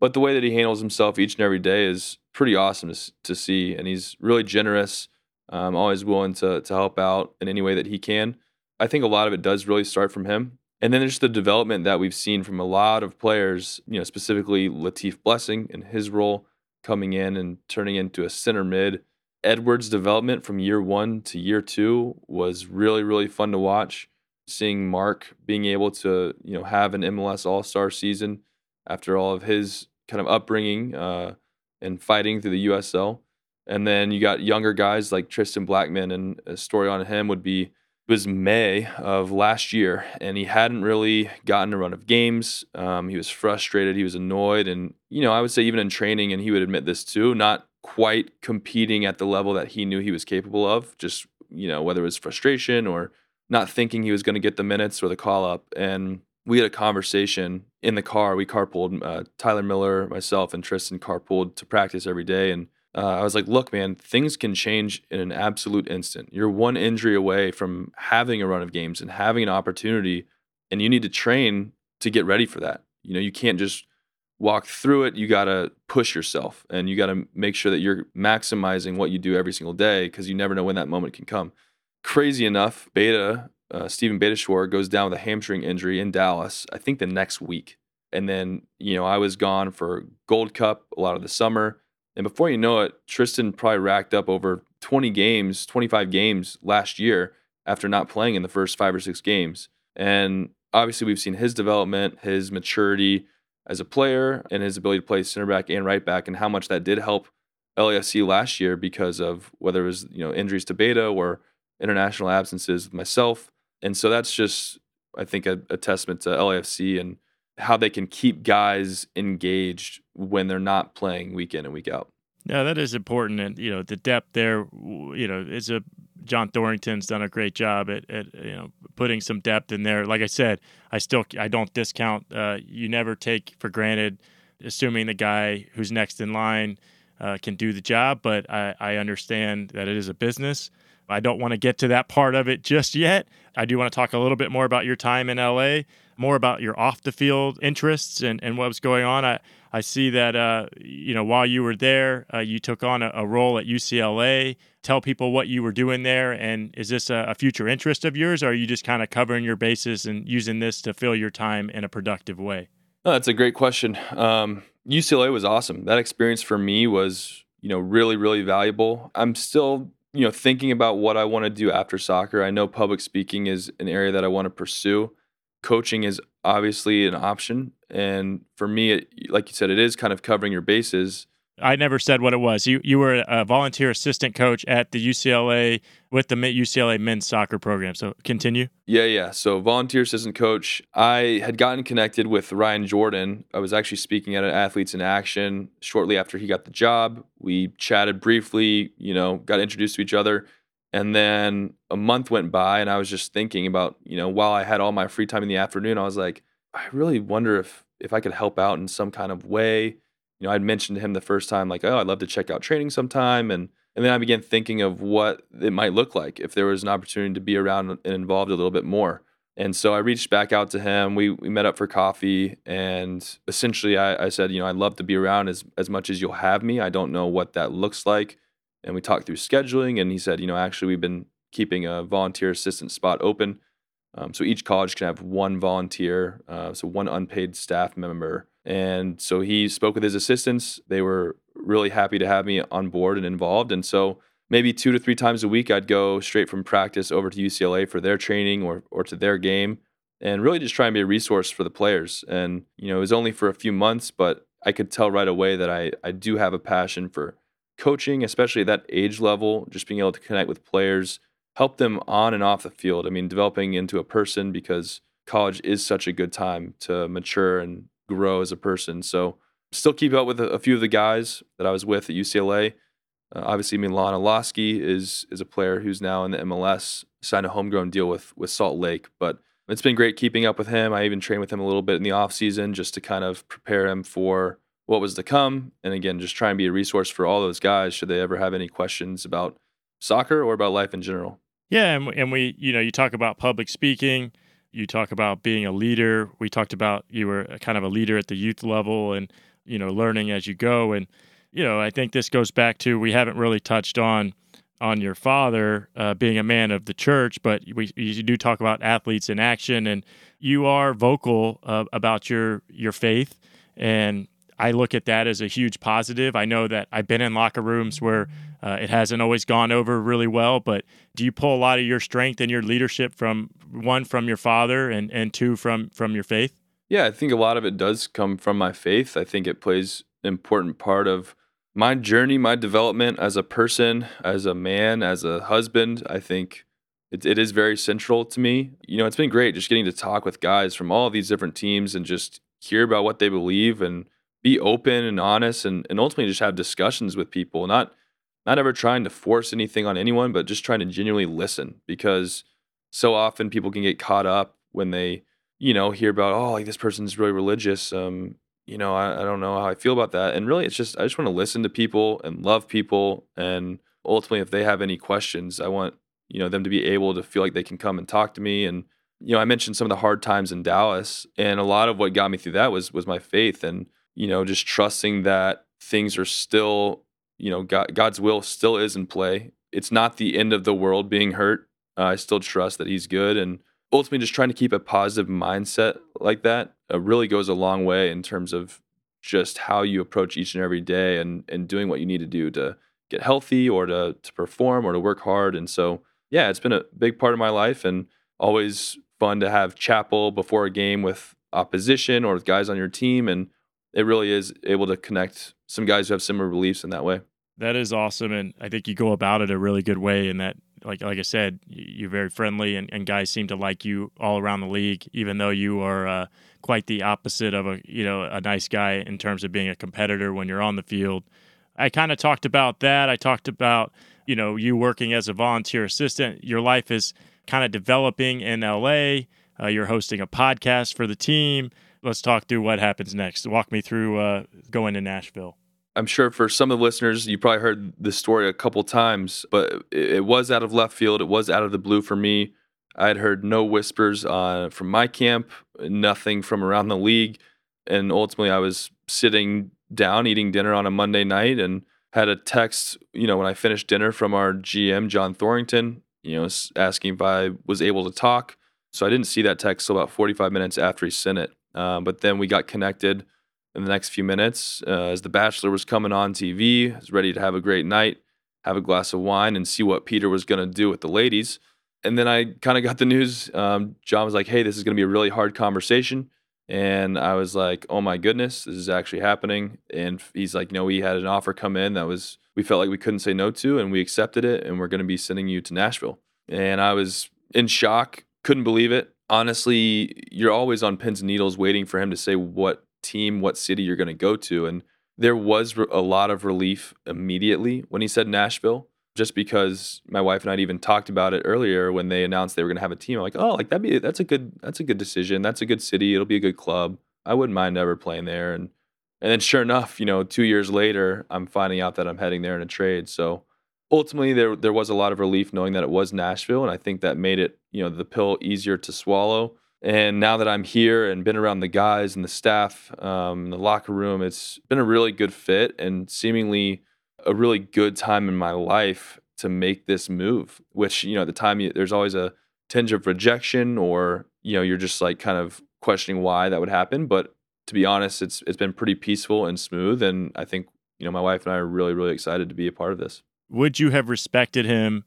but the way that he handles himself each and every day is pretty awesome to, to see, and he's really generous. Um, always willing to to help out in any way that he can. I think a lot of it does really start from him. And then there's the development that we've seen from a lot of players, you know, specifically Latif Blessing and his role coming in and turning into a center mid. Eduard's development from year one to year two was really, really fun to watch. Seeing Mark being able to, you know, have an MLS All Star season after all of his kind of upbringing uh, and fighting through the USL. And then you got younger guys like Tristan Blackmon, and a story on him would be it was May of last year, and he hadn't really gotten a run of games. Um, he was frustrated, he was annoyed, and you know, I would say even in training, and he would admit this too, not quite competing at the level that he knew he was capable of. Just you know, whether it was frustration or not thinking he was going to get the minutes or the call up, and we had a conversation in the car. We carpooled. Uh, Tyler Miller, myself, and Tristan carpooled to practice every day, and uh, I was like, look, man, things can change in an absolute instant. You're one injury away from having a run of games and having an opportunity, and you need to train to get ready for that. You know, you can't just walk through it. You got to push yourself and you got to make sure that you're maximizing what you do every single day because you never know when that moment can come. Crazy enough, Beta, uh, Steven Beitashour goes down with a hamstring injury in Dallas, I think the next week. And then, you know, I was gone for Gold Cup a lot of the summer and before you know it, Tristan probably racked up over 20 games, 25 games last year after not playing in the first five or six games. And obviously, we've seen his development, his maturity as a player, and his ability to play center back and right back, and how much that did help LAFC last year because of whether it was you know injuries to Beta or international absences myself. And so that's just, I think, a, a testament to LAFC and how they can keep guys engaged when they're not playing week in and week out. Yeah, that is important, and you know the depth there. You know, is a John Thorrington's done a great job at, at, you know putting some depth in there. Like I said, I still I don't discount. Uh, you never take for granted, assuming the guy who's next in line uh, can do the job. But I, I understand that it is a business. I don't want to get to that part of it just yet. I do want to talk a little bit more about your time in LA more about your off the field interests and, and what was going on. I, I see that, uh, you know, while you were there, uh, you took on a, a, role at UCLA. Tell people what you were doing there. And is this a, a future interest of yours, or are you just kind of covering your bases and using this to fill your time in a productive way? Oh, that's a great question. Um, UCLA was awesome. That experience for me was, you know, really, really valuable. I'm still, you know, thinking about what I want to do after soccer. I know public speaking is an area that I want to pursue coaching is obviously an option. And for me, it, like you said, it is kind of covering your bases. I never said what it was. You you were a volunteer assistant coach at the UCLA with the UCLA men's soccer program. So continue. Yeah, yeah. So volunteer assistant coach. I had gotten connected with Ryan Jorden. I was actually speaking at an Athletes in Action shortly after he got the job. We chatted briefly. You know, got introduced to each other. And then a month went by, and I was just thinking about, you know, while I had all my free time in the afternoon, I was like, I really wonder if if I could help out in some kind of way. You know, I'd mentioned to him the first time, like, oh, I'd love to check out training sometime, and and then I began thinking of what it might look like if there was an opportunity to be around and involved a little bit more. And so I reached back out to him. We we met up for coffee, and essentially I, I said, you know, I'd love to be around as as much as you'll have me. I don't know what that looks like and we talked through scheduling. And he said, you know, actually, we've been keeping a volunteer assistant spot open. Um, so each college can have one volunteer, uh, so one unpaid staff member. And so he spoke with his assistants. They were really happy to have me on board and involved. And so maybe two to three times a week, I'd go straight from practice over to UCLA for their training or, or to their game and really just try and be a resource for the players. And, you know, it was only for a few months, but I could tell right away that I, I do have a passion for coaching, especially at that age level, just being able to connect with players, help them on and off the field. I mean, developing into a person because college is such a good time to mature and grow as a person. So, still keep up with a, a few of the guys that I was with at UCLA. Uh, obviously, Milan Iloski is is a player who's now in the MLS, signed a homegrown deal with with Salt Lake, but it's been great keeping up with him. I even trained with him a little bit in the off season just to kind of prepare him for what was to come. And again, just try and be a resource for all those guys should they ever have any questions about soccer or about life in general. Yeah. And, and we, you know, you talk about public speaking, you talk about being a leader. We talked about you were kind of a leader at the youth level and, you know, learning as you go. And, you know, I think this goes back to we haven't really touched on on your father uh, being a man of the church, but we you do talk about athletes in action, and you are vocal uh, about your your faith, and I look at that as a huge positive. I know that I've been in locker rooms where uh, it hasn't always gone over really well, but do you pull a lot of your strength and your leadership from one from your father and and two from from your faith? Yeah, I think a lot of it does come from my faith. I think it plays an important part of my journey, my development as a person, as a man, as a husband. I think it, it is very central to me. You know, it's been great just getting to talk with guys from all these different teams and just hear about what they believe and be open and honest and, and ultimately just have discussions with people not not ever trying to force anything on anyone but just trying to genuinely listen because so often people can get caught up when they you know hear about oh like this person's really religious um you know I, I don't know how i feel about that. And really it's just i just want to listen to people and love people and ultimately if they have any questions i want you know them to be able to feel like they can come and talk to me. And you know i mentioned some of the hard times in dallas and a lot of what got me through that was was my faith and you know, just trusting that things are still, you know, God, God's will still is in play. It's not the end of the world being hurt. Uh, I still trust that He's good. And ultimately, just trying to keep a positive mindset like that uh, really goes a long way in terms of just how you approach each and every day and, and doing what you need to do to get healthy or to, to perform or to work hard. And so, yeah, it's been a big part of my life and always fun to have chapel before a game with opposition or with guys on your team and it really is able to connect some guys who have similar beliefs in that way. That is awesome, and I think you go about it a really good way. In that, like like I said, you're very friendly, and, and guys seem to like you all around the league, even though you are uh, quite the opposite of a you know a nice guy in terms of being a competitor when you're on the field. I kind of talked about that. I talked about you know you working as a volunteer assistant. Your life is kind of developing in LA. Uh, you're hosting a podcast for the team let's talk through what happens next. Walk me through uh, going to Nashville. I'm sure for some of the listeners, you probably heard this story a couple times, but it, was out of left field. It was out of the blue for me. I had heard no whispers uh, from my camp, nothing from around the league. And ultimately, I was sitting down eating dinner on a Monday night and had a text, you know, when I finished dinner from our GM, John Thorrington, you know, asking if I was able to talk. So I didn't see that text till about 45 minutes after he sent it. Uh, but then we got connected in the next few minutes uh, as The Bachelor was coming on TV. Was ready to have a great night, have a glass of wine, and see what Peter was going to do with the ladies. and then I kind of got the news. Um, John was like, "Hey, this is going to be a really hard conversation," and I was like, "Oh my goodness, this is actually happening." And he's like, "No, we had an offer come in that was we felt like we couldn't say no to, and we accepted it, and we're going to be sending you to Nashville." And I was in shock, couldn't believe it. Honestly, you're always on pins and needles waiting for him to say what team, what city you're going to go to, and there was a lot of relief immediately when he said Nashville just because my wife and I even talked about it earlier when they announced they were going to have a team. I'm like, oh, like that'd be that's a good that's a good decision. That's a good city. It'll be a good club. I wouldn't mind ever playing there. And and then sure enough, you know, two years later, I'm finding out that I'm heading there in a trade. So ultimately, there there was a lot of relief knowing that it was Nashville, and I think that made it you know the pill easier to swallow. And now that I'm here and been around the guys and the staff, um, the locker room, it's been a really good fit and seemingly a really good time in my life to make this move. Which you know, at the time, you, there's always a tinge of rejection, or you know, you're just like kind of questioning why that would happen. But to be honest, it's it's been pretty peaceful and smooth, and I think you know, my wife and I are really really excited to be a part of this. Would you have respected him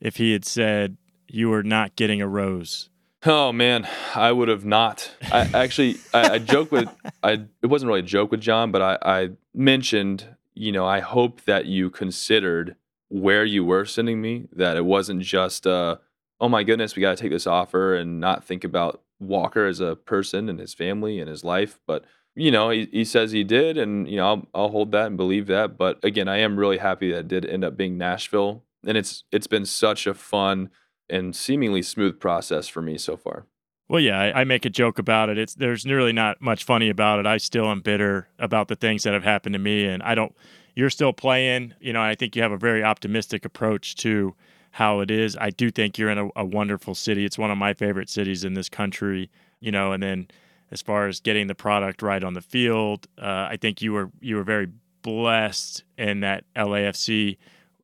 if he had said you were not getting a rose? Oh man, I would have not. I actually I, I joke with I it wasn't really a joke with John, but I, I mentioned you know, I hope that you considered where you were sending me, that it wasn't just, uh, oh my goodness, we got to take this offer and not think about Walker as a person and his family and his life. But, you know, he, he says he did, and, you know, I'll, I'll hold that and believe that. But again, I am really happy that it did end up being Nashville. And it's it's been such a fun and seemingly smooth process for me so far. Well, yeah, I, I, make a joke about it. It's there's really not much funny about it. I still am bitter about the things that have happened to me, and I don't. You're still playing, you know. I think you have a very optimistic approach to how it is. I do think you're in a, a wonderful city. It's one of my favorite cities in this country, you know. And then as far as getting the product right on the field, uh, I think you were you were very blessed in that LAFC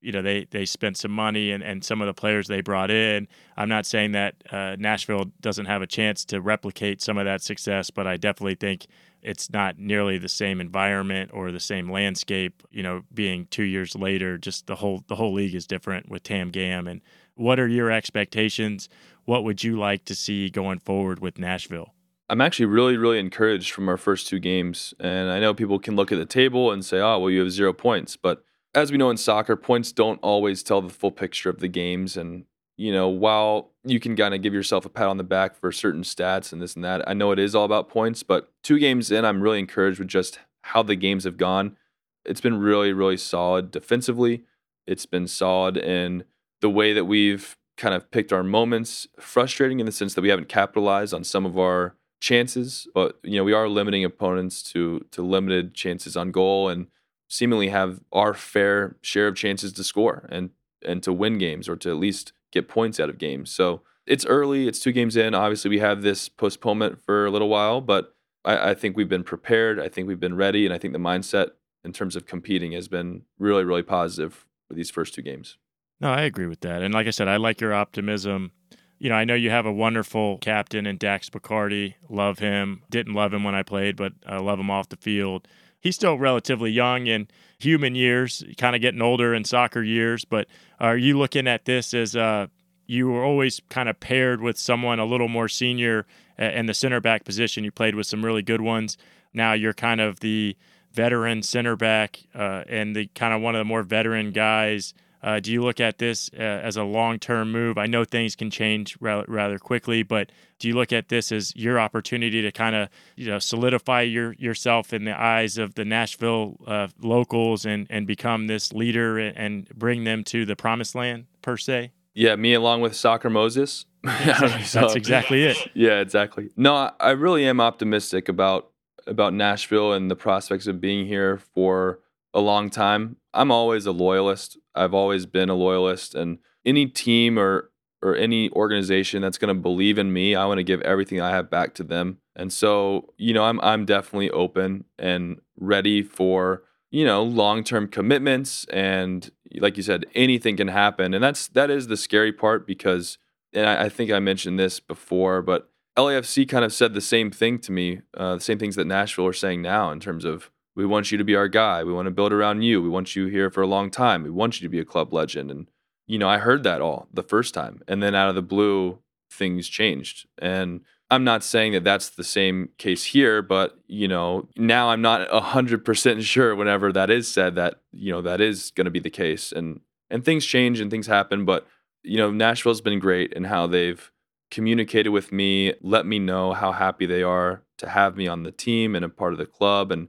you know they they spent some money and, and some of the players they brought in. I'm not saying that uh, Nashville doesn't have a chance to replicate some of that success, but I definitely think it's not nearly the same environment or the same landscape. You know, being two years later, just the whole the whole league is different with TAM GAM. And what are your expectations? What would you like to see going forward with Nashville? I'm actually really, really encouraged from our first two games. And I know people can look at the table and say, oh, well, you have zero points. But as we know in soccer, points don't always tell the full picture of the games. And, you know, while you can kind of give yourself a pat on the back for certain stats and this and that, I know it is all about points. But two games in, I'm really encouraged with just how the games have gone. It's been really, really solid defensively. It's been solid in the way that we've kind of picked our moments. Frustrating in the sense that we haven't capitalized on some of our chances, but you know we are limiting opponents to to limited chances on goal and seemingly have our fair share of chances to score and and to win games or to at least get points out of games. So it's early. It's two games in. Obviously, we have this postponement for a little while, but I, I, think we've been prepared. I think we've been ready, and I think the mindset in terms of competing has been really, really positive for these first two games. No, I agree with that. And like I said, I like your optimism. You know, I know you have a wonderful captain in Dax McCarty. Love him. Didn't love him when I played, but I love him off the field he's still relatively young in human years, kind of getting older in soccer years. But are you looking at this as uh, you were always kind of paired with someone a little more senior in the center back position? You played with some really good ones. Now you're kind of the veteran center back uh, and the kind of one of the more veteran guys uh, do you look at this uh, as a long term move? I know things can change ra- rather quickly, but do you look at this as your opportunity to kind of you know solidify your yourself in the eyes of the Nashville uh, locals and and become this leader and bring them to the promised land per se? Yeah, me along with Soccer Moses. That's exactly it. Yeah, exactly. No, I, I really am optimistic about about Nashville and the prospects of being here for a long time. I'm always a loyalist. I've always been a loyalist and any team or or any organization that's going to believe in me, I want to give everything I have back to them. And so, you know, I'm I'm definitely open and ready for, you know, long-term commitments and like you said, anything can happen. And that's that is the scary part because and I, I think I mentioned this before, but LAFC kind of said the same thing to me, uh, the same things that Nashville are saying now in terms of we want you to be our guy. We want to build around you. We want you here for a long time. We want you to be a club legend. And you know, I heard that all the first time. And then out of the blue, things changed. And I'm not saying that that's the same case here, but you know, now I'm not 100% sure whenever that is said that, you know, that is going to be the case and and things change and things happen, but you know, Nashville's been great in how they've communicated with me, let me know how happy they are to have me on the team and a part of the club and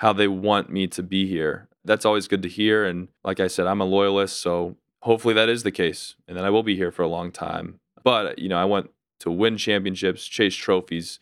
how they want me to be here. That's always good to hear and like I said, I'm a loyalist, so hopefully that is the case and that I will be here for a long time. But, you know, I want to win championships, chase trophies,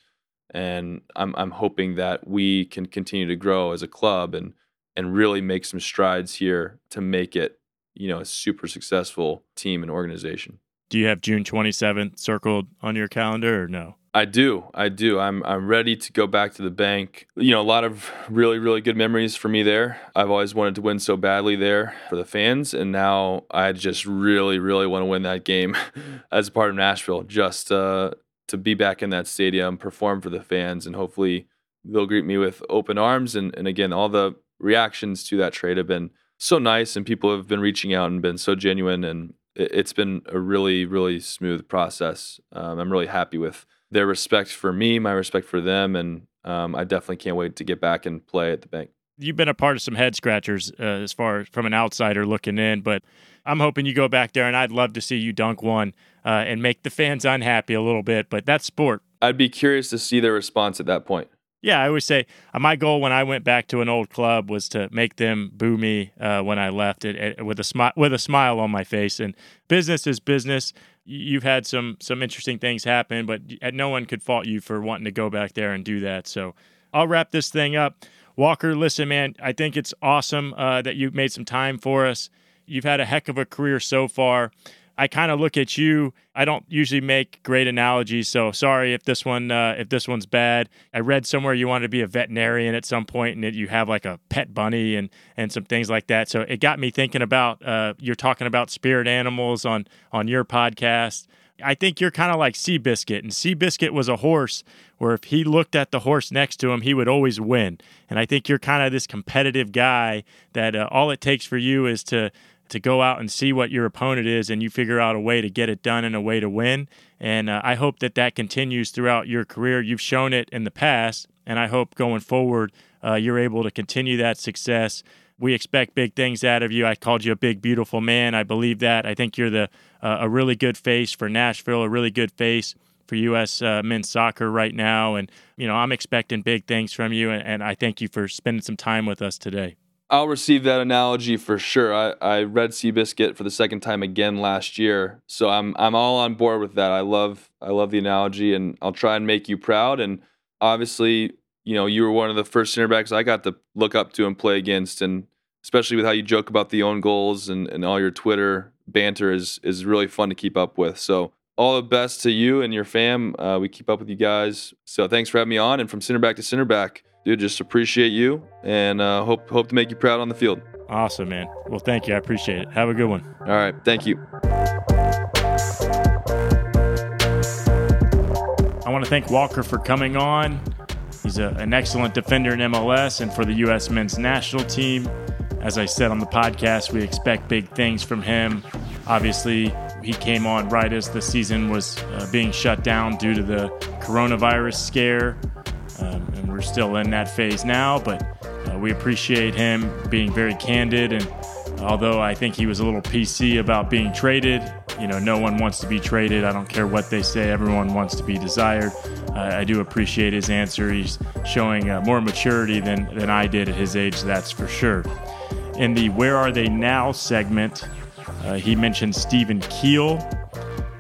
and I'm I'm hoping that we can continue to grow as a club and and really make some strides here to make it, you know, a super successful team and organization. Do you have June 27th circled on your calendar or no? I do. I do. I'm I'm ready to go back to the bank. You know, a lot of really really good memories for me there. I've always wanted to win so badly there for the fans and now I just really really want to win that game as a part of Nashville just uh, to be back in that stadium, perform for the fans and hopefully they'll greet me with open arms and and again all the reactions to that trade have been so nice and people have been reaching out and been so genuine and it's been a really really smooth process. Um, I'm really happy with their respect for me, my respect for them, and um, I definitely can't wait to get back and play at the bank. You've been a part of some head scratchers uh, as far from an outsider looking in, but I'm hoping you go back there, and I'd love to see you dunk one uh, and make the fans unhappy a little bit. But that's sport. I'd be curious to see their response at that point. Yeah, I always say uh, my goal when I went back to an old club was to make them boo me uh, when I left it, it with a smile with a smile on my face. And business is business you've had some some interesting things happen, but no one could fault you for wanting to go back there and do that. So I'll wrap this thing up. Walker, listen, man, I think it's awesome uh, that you made some time for us. You've had a heck of a career so far. I kind of look at you. I don't usually make great analogies, so sorry if this one uh, if this one's bad. I read somewhere you wanted to be a veterinarian at some point, and that you have like a pet bunny and and some things like that. So it got me thinking about uh, you're talking about spirit animals on on your podcast. I think you're kind of like Seabiscuit, and Seabiscuit was a horse where if he looked at the horse next to him, he would always win. And I think you're kind of this competitive guy that uh, all it takes for you is to to go out and see what your opponent is and you figure out a way to get it done and a way to win. And uh, I hope that that continues throughout your career. You've shown it in the past, and I hope going forward uh, you're able to continue that success. We expect big things out of you. I called you a big, beautiful man. I believe that. I think you're the uh, a really good face for Nashville, a really good face for U.S. Uh, men's soccer right now. And you know, I'm expecting big things from you. And, and I thank you for spending some time with us today. I'll receive that analogy for sure. I, I read Seabiscuit for the second time again last year, so I'm I'm all on board with that. I love I love the analogy, and I'll try and make you proud. And obviously, you know, you were one of the first center backs I got to look up to and play against, and especially with how you joke about the own goals and, and all your Twitter banter is is really fun to keep up with. So all the best to you and your fam. Uh, we keep up with you guys. So thanks for having me on. And from center back to center back, dude, just appreciate you and uh, hope hope to make you proud on the field. Awesome, man. Well, thank you. I appreciate it. Have a good one. All right. Thank you. I want to thank Walker for coming on. He's a, an excellent defender in MLS and for the U.S. men's national team. As I said on the podcast, we expect big things from him. Obviously, he came on right as the season was uh, being shut down due to the coronavirus scare. Um, and we're still in that phase now, but uh, we appreciate him being very candid. And although I think he was a little PC about being traded, you know, no one wants to be traded. I don't care what they say, everyone wants to be desired. Uh, I do appreciate his answer. He's showing uh, more maturity than, than I did at his age, that's for sure. In the Where Are They Now segment, uh, he mentioned Stephen Keel.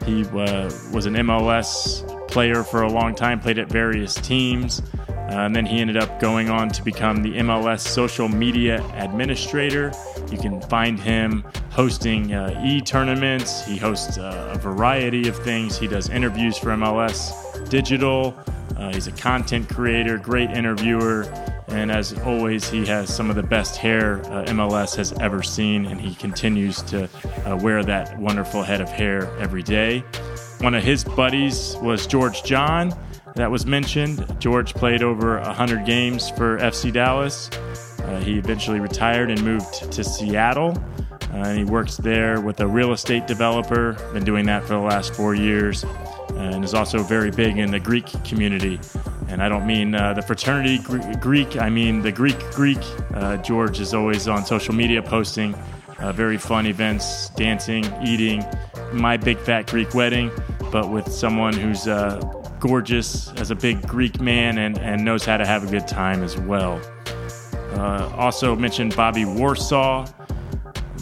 He uh, was an MLS player for a long time, played at various teams. Uh, and then he ended up going on to become the MLS social media administrator. You can find him hosting uh, e tournaments. He hosts uh, a variety of things. He does interviews for MLS Digital. Uh, he's a content creator, great interviewer. And as always, he has some of the best hair uh, MLS has ever seen, and he continues to uh, wear that wonderful head of hair every day. One of his buddies was George John, that was mentioned. George played over 100 games for FC Dallas. Uh, he eventually retired and moved to Seattle. uh, and he works there with a real estate developer. Been doing that for the last four years, and is also very big in the Greek community. And I don't mean uh, the fraternity Greek, I mean the Greek Greek. Uh, George is always on social media posting uh, very fun events, dancing, eating. My big fat Greek wedding, but with someone who's uh, gorgeous as a big Greek man and, and knows how to have a good time as well. Uh, also mentioned Bobby Warshaw.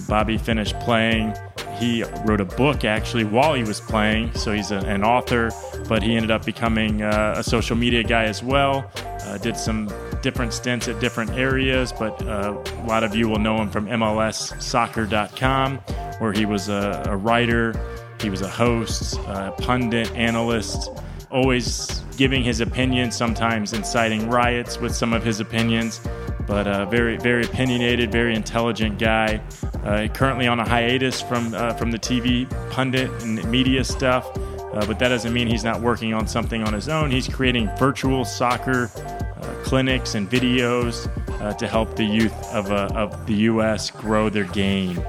Bobby finished playing. He wrote a book actually while he was playing, so he's a, an author, but he ended up becoming uh, a social media guy as well. Uh, did some different stints at different areas, but uh, a lot of you will know him from MLSsoccer.com, where he was a, a writer, he was a host, a pundit, analyst, always giving his opinion, sometimes inciting riots with some of his opinions but uh, very very opinionated, very intelligent guy. Uh, currently on a hiatus from uh, from the TV pundit and media stuff, uh, but that doesn't mean he's not working on something on his own. He's creating virtual soccer uh, clinics and videos uh, to help the youth of, of the U.S. grow their game.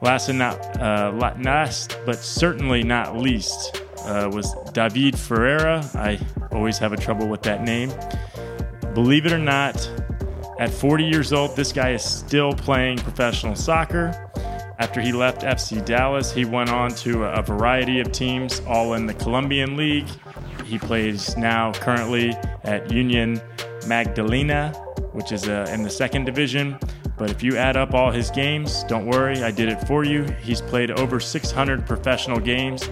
Last and not last, but certainly not least, was David Ferreira. I always have a trouble with that name. Believe it or not, at 40 years old, this guy is still playing professional soccer. After he left FC Dallas, he went on to a variety of teams, all in the Colombian League. He plays now currently at Union Magdalena, which is uh, in the second division. But if you add up all his games, don't worry, I did it for you. He's played over 600 professional games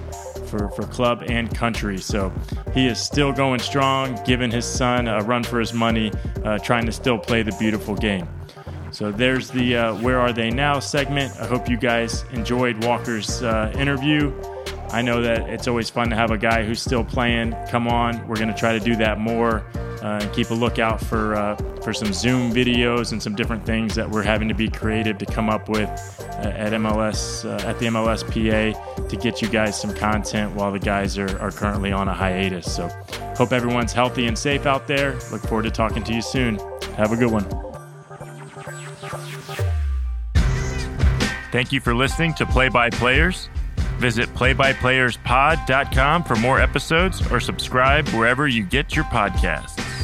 for, for club and country. So he is still going strong, giving his son a run for his money, uh, trying to still play the beautiful game. So there's the uh, Where Are They Now segment. I hope you guys enjoyed Walker's uh, interview. I know that it's always fun to have a guy who's still playing come on. We're going to try to do that more uh, and keep a lookout for uh, for some Zoom videos and some different things that we're having to be creative to come up with uh, at MLS uh, at the MLSPA to get you guys some content while the guys are, are currently on a hiatus. So hope everyone's healthy and safe out there. Look forward to talking to you soon. Have a good one. Thank you for listening to Play by Players. Visit playbyplayerspod.com for more episodes or subscribe wherever you get your podcasts.